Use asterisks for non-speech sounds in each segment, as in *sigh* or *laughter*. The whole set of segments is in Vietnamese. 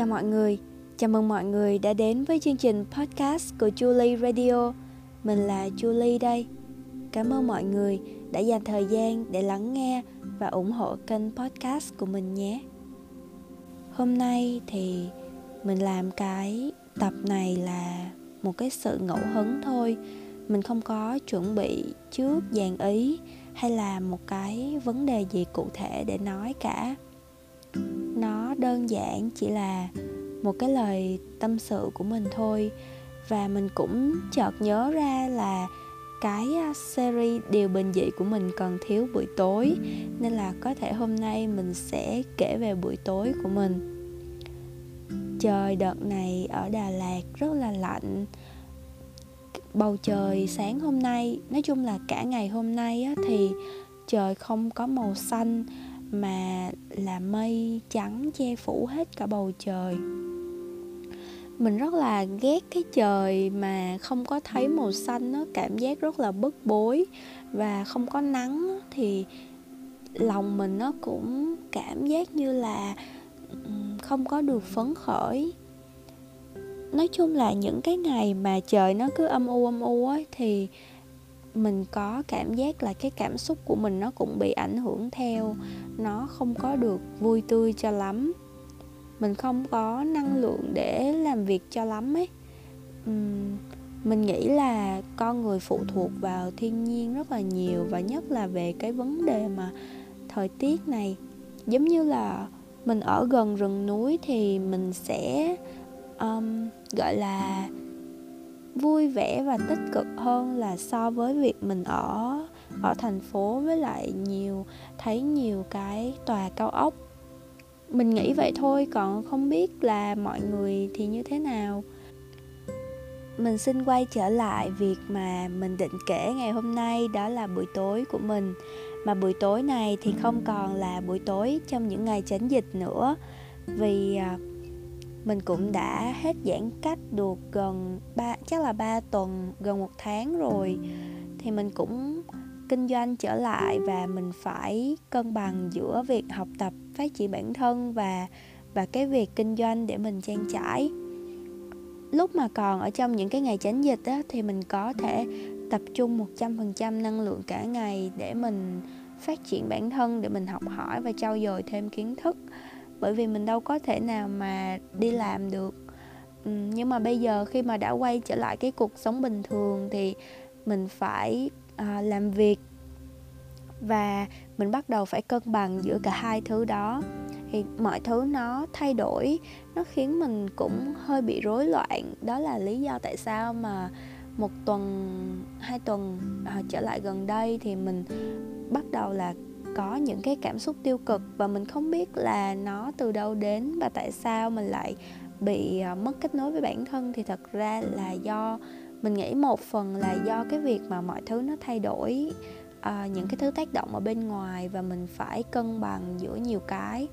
Chào mọi người, chào mừng mọi người đã đến với chương trình podcast của Julie Radio. Mình là Julie đây. Cảm ơn mọi người đã dành thời gian để lắng nghe và ủng hộ kênh podcast của mình nhé. Hôm nay thì mình làm cái tập này là một cái sự ngẫu hứng thôi. Mình không có chuẩn bị trước dàn ý hay là một cái vấn đề gì cụ thể để nói cả nó đơn giản chỉ là một cái lời tâm sự của mình thôi. Và mình cũng chợt nhớ ra là cái series điều bình dị của mình còn thiếu buổi tối. Nên là có thể hôm nay mình sẽ kể về buổi tối của mình. Trời đợt này ở đà lạt rất là lạnh. Bầu trời sáng hôm nay, nói chung là cả ngày hôm nay thì trời không có màu xanh mà là mây trắng che phủ hết cả bầu trời. Mình rất là ghét cái trời mà không có thấy màu xanh nó cảm giác rất là bức bối và không có nắng thì lòng mình nó cũng cảm giác như là không có được phấn khởi. Nói chung là những cái ngày mà trời nó cứ âm u âm u ấy thì mình có cảm giác là cái cảm xúc của mình nó cũng bị ảnh hưởng theo. Nó không có được vui tươi cho lắm. Mình không có năng lượng để làm việc cho lắm ấy. Uhm, mình nghĩ là con người phụ thuộc vào thiên nhiên rất là nhiều và nhất là về cái vấn đề mà thời tiết này. Giống như là mình ở gần rừng núi thì mình sẽ um, gọi là vui vẻ và tích cực hơn là so với việc mình ở ở thành phố với lại nhiều, thấy nhiều cái tòa cao ốc. Mình nghĩ vậy thôi, còn không biết là mọi người thì như thế nào. Mình xin quay trở lại việc mà mình định kể ngày hôm nay, đó là buổi tối của mình. Mà buổi tối này thì không còn là buổi tối trong những ngày tránh dịch nữa. Vì à, mình cũng đã hết giãn cách được gần ba chắc là 3 tuần gần một tháng rồi. Thì mình cũng kinh doanh trở lại và mình phải cân bằng giữa việc học tập phát triển bản thân và và cái việc kinh doanh để mình trang trải. Lúc mà còn ở trong những cái ngày tránh dịch á, thì mình có thể tập trung 100% năng lượng cả ngày để mình phát triển bản thân để mình học hỏi và trau dồi thêm kiến thức bởi vì mình đâu có thể nào mà đi làm được. Ừ, nhưng mà bây giờ khi mà đã quay trở lại cái cuộc sống bình thường thì mình phải à, làm việc và mình bắt đầu phải cân bằng giữa cả hai thứ đó. Thì mọi thứ nó thay đổi nó khiến mình cũng hơi bị rối loạn. Đó là lý do tại sao mà một tuần hai tuần à, trở lại gần đây thì mình bắt đầu là có những cái cảm xúc tiêu cực và mình không biết là nó từ đâu đến và tại sao mình lại bị ờ, mất kết nối với bản thân thì thật ra là do mình nghĩ một phần là do cái việc mà mọi thứ nó thay đổi à, những cái thứ tác động ở bên ngoài và mình phải cân bằng giữa nhiều cái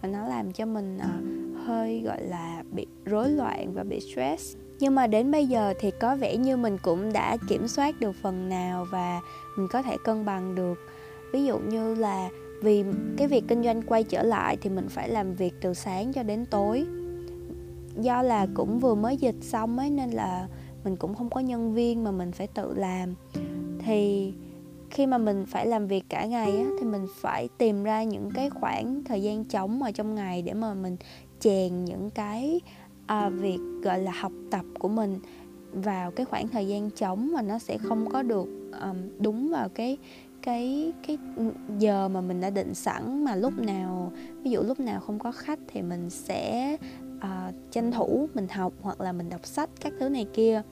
và nó làm cho mình à, hơi gọi là bị rối loạn và bị stress. Nhưng mà đến bây giờ thì có vẻ như mình cũng đã kiểm soát được phần nào và mình có thể cân bằng được ví dụ như là vì cái việc kinh doanh quay trở lại thì mình phải làm việc từ sáng cho đến tối. Do là cũng vừa mới dịch xong ấy nên là mình cũng không có nhân viên mà mình phải tự làm. Thì khi mà mình phải làm việc cả ngày á, thì mình phải tìm ra những cái khoảng thời gian trống ở trong ngày để mà mình chèn những cái à, việc gọi là học tập của mình vào cái khoảng thời gian trống mà nó sẽ không có được um, đúng vào cái cái cái giờ mà mình đã định sẵn mà lúc nào ví dụ lúc nào không có khách thì mình sẽ uh, tranh thủ mình học hoặc là mình đọc sách các thứ này kia.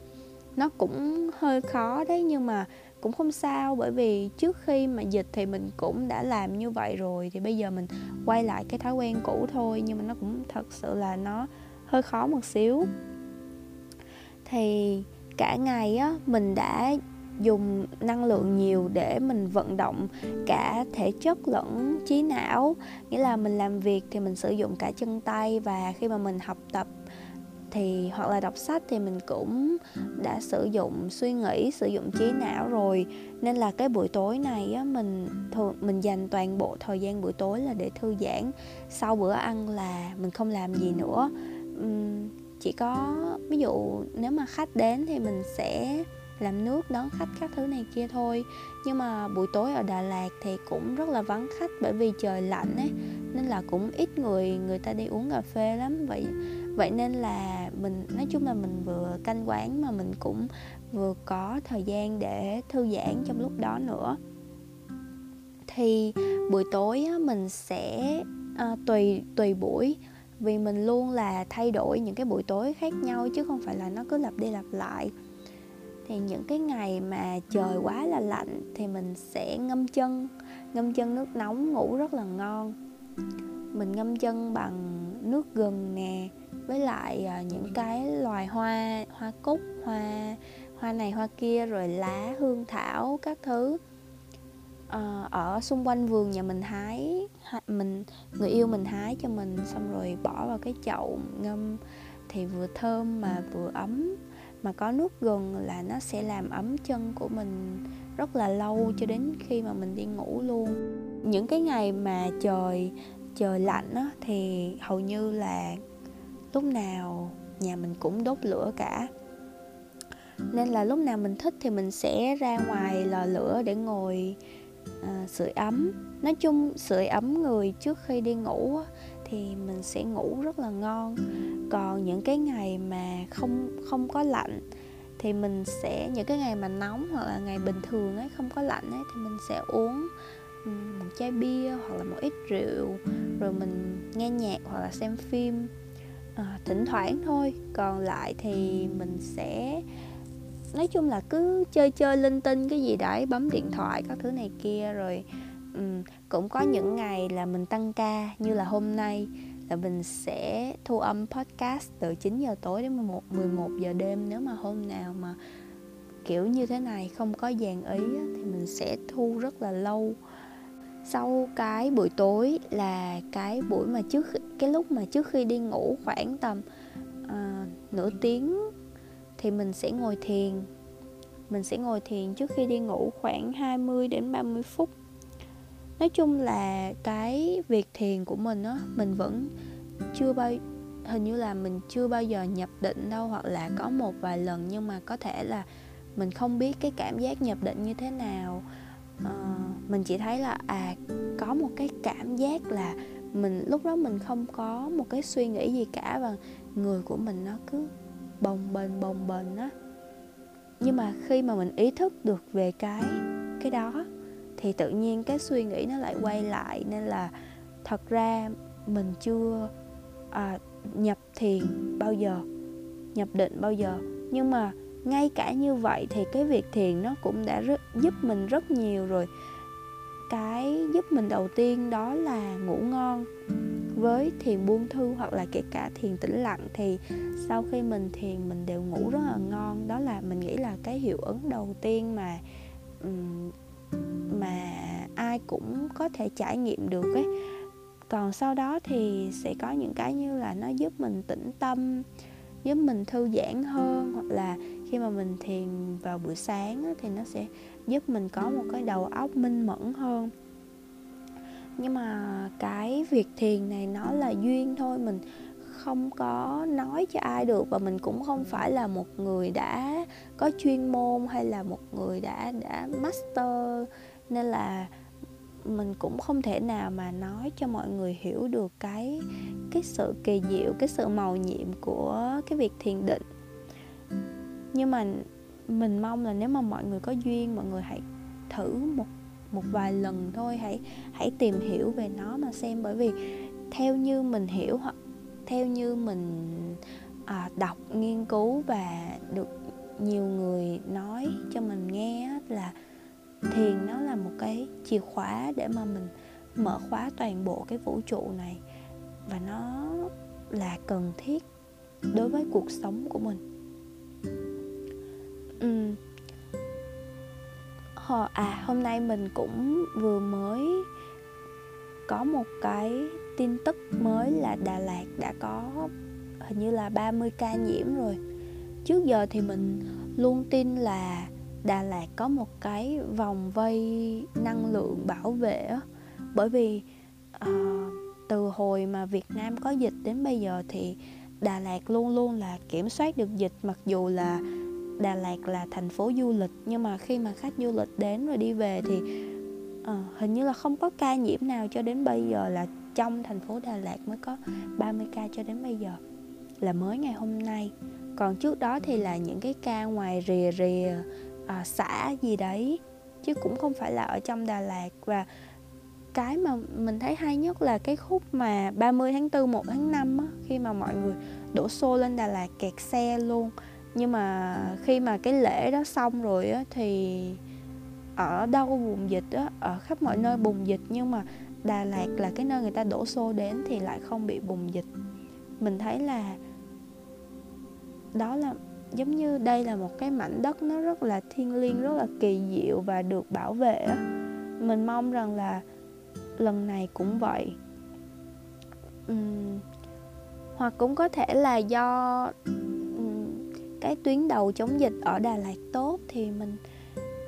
Nó cũng hơi khó đấy nhưng mà cũng không sao bởi vì trước khi mà dịch thì mình cũng đã làm như vậy rồi. Thì bây giờ mình quay lại cái thói quen cũ thôi nhưng mà nó cũng thật sự là nó hơi khó một xíu. Thì cả ngày á mình đã dùng năng lượng nhiều để mình vận động cả thể chất lẫn trí não. Nghĩa là mình làm việc thì mình sử dụng cả chân tay và khi mà mình học tập thì, hoặc là đọc sách thì mình cũng đã sử dụng suy nghĩ, sử dụng trí não rồi. Nên là cái buổi tối này á, mình thường mình dành toàn bộ thời gian buổi tối là để thư giãn. Sau bữa ăn là mình không làm gì nữa. Chỉ có, ví dụ nếu mà khách đến thì mình sẽ làm nước đón khách các thứ này kia thôi. Nhưng mà buổi tối ở Đà Lạt thì cũng rất là vắng khách bởi vì trời lạnh ấy. Nên là cũng ít người người ta đi uống cà phê lắm. Vậy vậy nên là mình nói chung là mình vừa canh quán mà mình cũng vừa có thời gian để thư giãn trong lúc đó nữa. Thì buổi tối á, mình sẽ à, tùy tùy buổi. Vì mình luôn là thay đổi những cái buổi tối khác nhau chứ không phải là nó cứ lặp đi lặp lại thì những cái ngày mà trời quá là lạnh thì mình sẽ ngâm chân ngâm chân nước nóng ngủ rất là ngon. Mình ngâm chân bằng nước gừng nè với lại à, những cái loài hoa hoa cúc hoa hoa này hoa kia rồi lá hương thảo các thứ. À, ở xung quanh vườn nhà mình hái mình người yêu mình hái cho mình xong rồi bỏ vào cái chậu ngâm. Thì vừa thơm mà vừa ấm mà có nước gừng là nó sẽ làm ấm chân của mình rất là lâu cho đến khi mà mình đi ngủ luôn. Những cái ngày mà trời trời lạnh á, thì hầu như là lúc nào nhà mình cũng đốt lửa cả. Nên là lúc nào mình thích thì mình sẽ ra ngoài lò lửa để ngồi à, sưởi ấm. Nói chung sưởi ấm người trước khi đi ngủ thì mình sẽ ngủ rất là ngon. Còn những cái ngày mà không không có lạnh thì mình sẽ những cái ngày mà nóng hoặc là ngày bình thường ấy không có lạnh ấy thì mình sẽ uống một chai bia hoặc là một ít rượu rồi mình nghe nhạc hoặc là xem phim à, thỉnh thoảng thôi. Còn lại thì mình sẽ nói chung là cứ chơi chơi linh tinh cái gì đấy bấm điện thoại các thứ này kia rồi um, cũng có những ngày là mình tăng ca như là hôm nay là mình sẽ thu âm podcast từ 9 giờ tối đến 11, 11 giờ đêm. Nếu mà hôm nào mà kiểu như thế này không có dàn ý thì mình sẽ thu rất là lâu. Sau cái buổi tối là cái buổi mà trước cái lúc mà trước khi đi ngủ khoảng tầm uh, nửa tiếng thì mình sẽ ngồi thiền. Mình sẽ ngồi thiền trước khi đi ngủ khoảng 20 đến 30 phút nói chung là cái việc thiền của mình á mình vẫn chưa bao hình như là mình chưa bao giờ nhập định đâu hoặc là có một vài lần nhưng mà có thể là mình không biết cái cảm giác nhập định như thế nào. À, mình chỉ thấy là à có một cái cảm giác là mình lúc đó mình không có một cái suy nghĩ gì cả và người của mình nó cứ bồng bềnh bồng bềnh á. Nhưng mà khi mà mình ý thức được về cái cái đó thì tự nhiên cái suy nghĩ nó lại quay lại nên là thật ra mình chưa à, nhập thiền bao giờ nhập định bao giờ. Nhưng mà ngay cả như vậy thì cái việc thiền nó cũng đã rất, giúp mình rất nhiều rồi. Cái giúp mình đầu tiên đó là ngủ ngon với thiền buông thư hoặc là kể cả thiền tĩnh lặng thì sau khi mình thiền mình đều ngủ rất là ngon. Đó là mình nghĩ là cái hiệu ứng đầu tiên mà mà ai cũng có thể trải nghiệm được ấy. Còn sau đó thì sẽ có những cái như là nó giúp mình tĩnh tâm, giúp mình thư giãn hơn, hoặc là khi mà mình thiền vào buổi sáng thì nó sẽ giúp mình có một cái đầu óc minh mẫn hơn. Nhưng mà cái việc thiền này nó là duyên thôi, mình không có nói cho ai được và mình cũng không phải là một người đã có chuyên môn hay là một người đã đã master nên là mình cũng không thể nào mà nói cho mọi người hiểu được cái cái sự kỳ diệu cái sự màu nhiệm của cái việc thiền định. Nhưng mà mình mong là nếu mà mọi người có duyên mọi người hãy thử một một vài lần thôi hãy hãy tìm hiểu về nó mà xem. Bởi vì theo như mình hiểu hoặc theo như mình à, đọc nghiên cứu và được nhiều người nói cho mình nghe là thiền nó là một cái chìa khóa để mà mình mở khóa toàn bộ cái vũ trụ này. Và nó là cần thiết đối với cuộc sống của mình. Ừ. À hôm nay mình cũng vừa mới có một cái tin tức mới là Đà Lạt đã có hình như là 30 ca nhiễm rồi. Trước giờ thì mình luôn tin là Đà Lạt có một cái vòng vây năng lượng bảo vệ đó. bởi vì uh, từ hồi mà Việt Nam có dịch đến bây giờ thì Đà Lạt luôn luôn là kiểm soát được dịch mặc dù là Đà Lạt là thành phố du lịch nhưng mà khi mà khách du lịch đến rồi đi về thì uh, hình như là không có ca nhiễm nào cho đến bây giờ là trong thành phố Đà Lạt mới có 30 ca cho đến bây giờ là mới ngày hôm nay còn trước đó thì là những cái ca ngoài rìa rìa à, xã gì đấy chứ cũng không phải là ở trong Đà Lạt. Và cái mà mình thấy hay nhất là cái khúc mà 30 tháng 4, 1 tháng 5 á, khi mà mọi người đổ xô lên Đà Lạt kẹt xe luôn. Nhưng mà khi mà cái lễ đó xong rồi á, thì ở đâu bùng dịch á, ở khắp mọi nơi bùng dịch. Nhưng mà Đà Lạt là cái nơi người ta đổ xô đến thì lại không bị bùng dịch. Mình thấy là đó là giống như đây là một cái mảnh đất nó rất là thiêng liêng rất là kỳ diệu và được bảo vệ mình mong rằng là lần này cũng vậy. Uhm, hoặc cũng có thể là do uhm, cái tuyến đầu chống dịch ở Đà Lạt tốt thì mình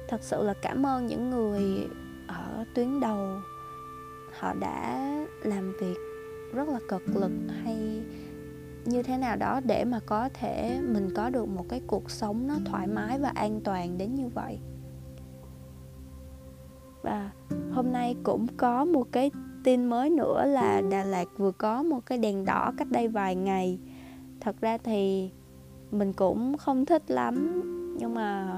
thật sự là cảm ơn những người ở tuyến đầu. Họ đã làm việc rất là cực lực hay như thế nào đó để mà có thể mình có được một cái cuộc sống nó thoải mái và an toàn đến như vậy. Và hôm nay cũng có một cái tin mới nữa là Đà Lạt vừa có một cái đèn đỏ cách đây vài ngày. Thật ra thì mình cũng không thích lắm nhưng mà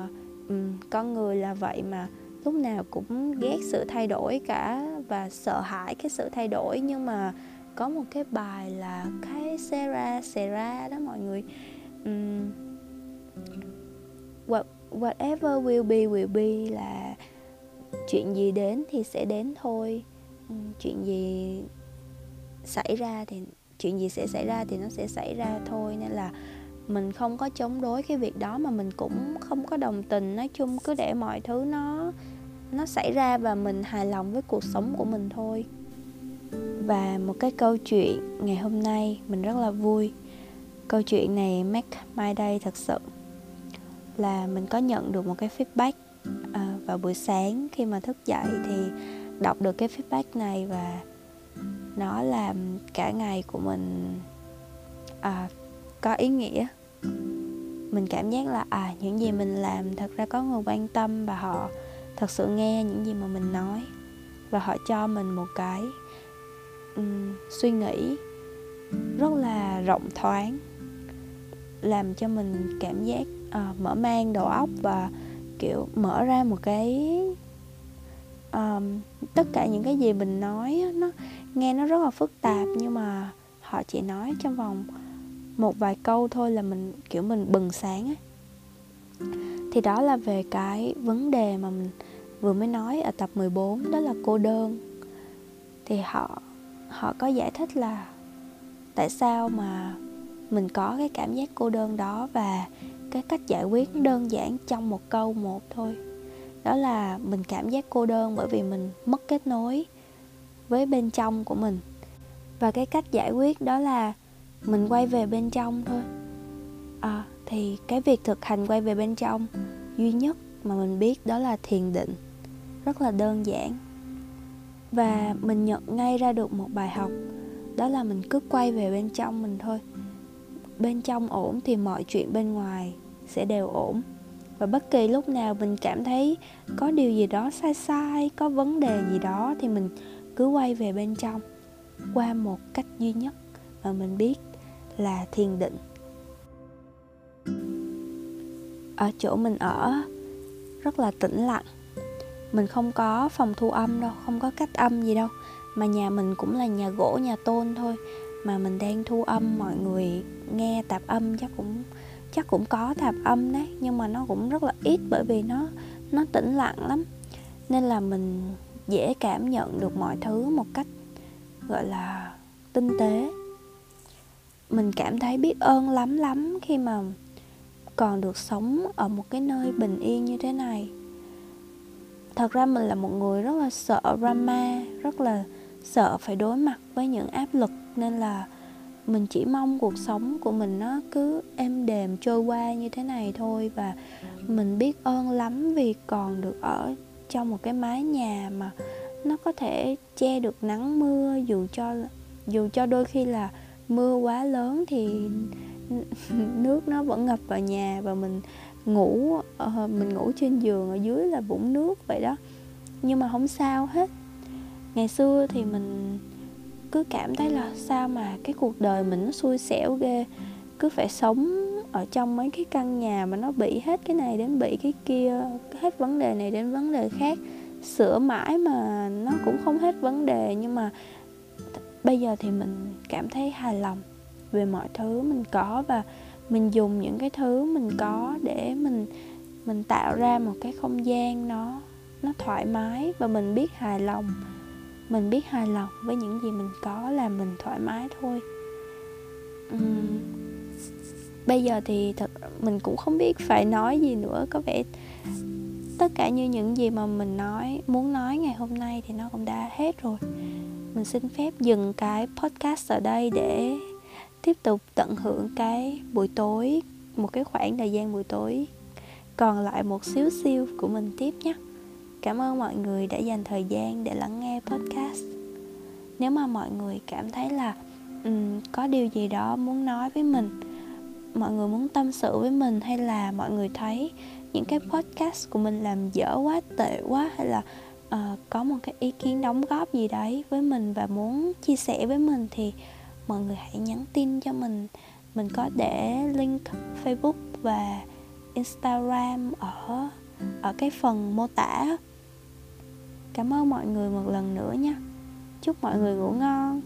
um, con người là vậy mà lúc nào cũng ghét sự thay đổi cả và sợ hãi cái sự thay đổi. Nhưng mà có một cái bài là cái Sera Sera đó mọi người. Um, what, whatever will be will be là chuyện gì đến thì sẽ đến thôi. Um, chuyện gì xảy ra thì chuyện gì sẽ xảy ra thì nó sẽ xảy ra thôi. Nên là mình không có chống đối cái việc đó mà mình cũng không có đồng tình. Nói chung cứ để mọi thứ nó nó xảy ra và mình hài lòng với cuộc sống của mình thôi và một cái câu chuyện ngày hôm nay mình rất là vui. Câu chuyện này make my day thật sự. Là mình có nhận được một cái feedback à, vào buổi sáng khi mà thức dậy thì đọc được cái feedback này và nó làm cả ngày của mình à, có ý nghĩa. Mình cảm giác là à những gì mình làm thật ra có người quan tâm và họ thật sự nghe những gì mà mình nói và họ cho mình một cái um, suy nghĩ rất là rộng thoáng làm cho mình cảm giác uh, mở mang đầu óc và kiểu mở ra một cái um, tất cả những cái gì mình nói nó nghe nó rất là phức tạp nhưng mà họ chỉ nói trong vòng một vài câu thôi là mình kiểu mình bừng sáng ấy. thì đó là về cái vấn đề mà mình vừa mới nói ở tập 14 đó là cô đơn thì họ họ có giải thích là tại sao mà mình có cái cảm giác cô đơn đó và cái cách giải quyết đơn giản trong một câu một thôi. Đó là mình cảm giác cô đơn bởi vì mình mất kết nối với bên trong của mình. Và cái cách giải quyết đó là mình quay về bên trong thôi. À, thì cái việc thực hành quay về bên trong duy nhất mà mình biết đó là thiền định. Rất là đơn giản và mình nhận ngay ra được một bài học. Đó là mình cứ quay về bên trong mình thôi. Bên trong ổn thì mọi chuyện bên ngoài sẽ đều ổn. Và bất kỳ lúc nào mình cảm thấy có điều gì đó sai sai, có vấn đề gì đó thì mình cứ quay về bên trong. Qua một cách duy nhất mà mình biết là thiền định. Ở chỗ mình ở rất là tĩnh lặng mình không có phòng thu âm đâu, không có cách âm gì đâu. Mà nhà mình cũng là nhà gỗ, nhà tôn thôi. Mà mình đang thu âm, mọi người nghe tạp âm chắc cũng chắc cũng có tạp âm đấy. Nhưng mà nó cũng rất là ít bởi vì nó nó tĩnh lặng lắm. Nên là mình dễ cảm nhận được mọi thứ một cách, gọi là, tinh tế. Mình cảm thấy biết ơn lắm lắm khi mà còn được sống ở một cái nơi bình yên như thế này thật ra mình là một người rất là sợ drama, rất là sợ phải đối mặt với những áp lực, nên là mình chỉ mong cuộc sống của mình nó cứ êm đềm trôi qua như thế này thôi và mình biết ơn lắm vì còn được ở trong một cái mái nhà mà nó có thể che được nắng mưa. Dù cho dù cho đôi khi là mưa quá lớn thì *laughs* nước nó vẫn ngập vào nhà và mình ngủ uh, mình ngủ trên giường ở dưới là vũng nước vậy đó. Nhưng mà không sao hết. Ngày xưa thì mình cứ cảm thấy là sao mà cái cuộc đời mình nó xui xẻo ghê. Cứ phải sống ở trong mấy cái căn nhà mà nó bị hết cái này đến bị cái kia hết vấn đề này đến vấn đề khác. Sửa mãi mà nó cũng không hết vấn đề nhưng mà bây giờ thì mình cảm thấy hài lòng về mọi thứ mình có và mình dùng những cái thứ mình có để mình mình tạo ra một cái không gian nó nó thoải mái và mình biết hài lòng. Mình biết hài lòng với những gì mình có là mình thoải mái thôi. Uhm. bây giờ thì thật, mình cũng không biết phải nói gì nữa. Có vẻ tất cả như những gì mà mình nói, muốn nói ngày hôm nay thì nó cũng đã hết rồi. Mình xin phép dừng cái podcast ở đây để tiếp tục tận hưởng cái buổi tối một cái khoảng thời gian buổi tối. Còn lại một xíu xíu của mình tiếp nhé. Cảm ơn mọi người đã dành thời gian để lắng nghe podcast. Nếu mà mọi người cảm thấy là um, có điều gì đó muốn nói với mình mọi người muốn tâm sự với mình hay là mọi người thấy những cái podcast của mình làm dở quá tệ quá hay là uh, có một cái ý kiến đóng góp gì đấy với mình và muốn chia sẻ với mình thì mọi người hãy nhắn tin cho mình. Mình có để link facebook và instagram ở ở cái phần mô tả. Cảm ơn mọi người một lần nữa nha. Chúc mọi người ngủ ngon.